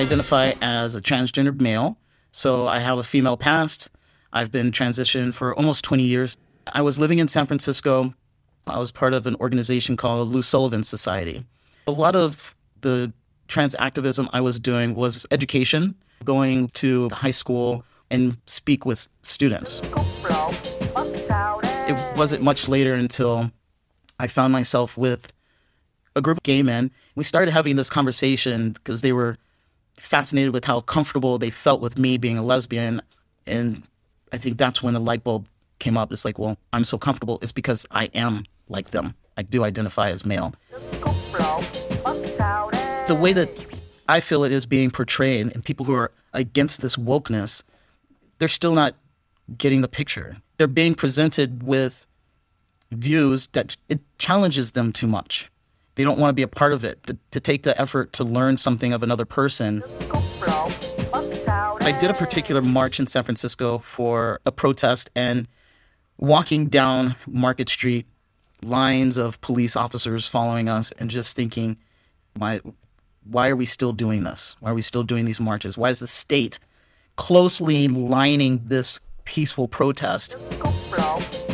identify as a transgendered male. So I have a female past. I've been transitioned for almost 20 years. I was living in San Francisco. I was part of an organization called Lou Sullivan Society. A lot of the trans activism I was doing was education, going to high school and speak with students. It wasn't much later until I found myself with a group of gay men. We started having this conversation because they were fascinated with how comfortable they felt with me being a lesbian. And I think that's when the light bulb came up. It's like, well, I'm so comfortable. It's because I am like them. I do identify as male. The way that I feel it is being portrayed, and people who are against this wokeness, they're still not getting the picture. They're being presented with views that it challenges them too much. They don't want to be a part of it, to, to take the effort to learn something of another person. I did a particular march in San Francisco for a protest and walking down Market Street, lines of police officers following us and just thinking, why, why are we still doing this? Why are we still doing these marches? Why is the state closely lining this peaceful protest?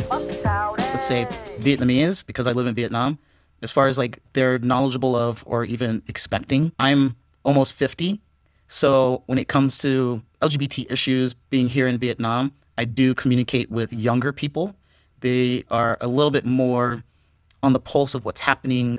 Let's say Vietnamese, because I live in Vietnam, as far as like they're knowledgeable of or even expecting. I'm almost 50. So when it comes to LGBT issues being here in Vietnam, I do communicate with younger people. They are a little bit more on the pulse of what's happening.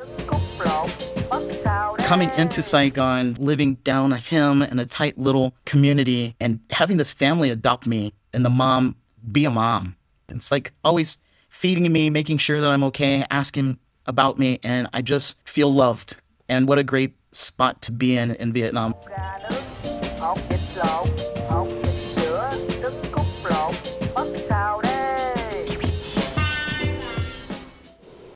Coming into Saigon, living down a hẻm in a tight little community, and having this family adopt me and the mom be a mom. It's like always feeding me, making sure that I'm okay, asking about me, and I just feel loved. And what a great spot to be in in Vietnam.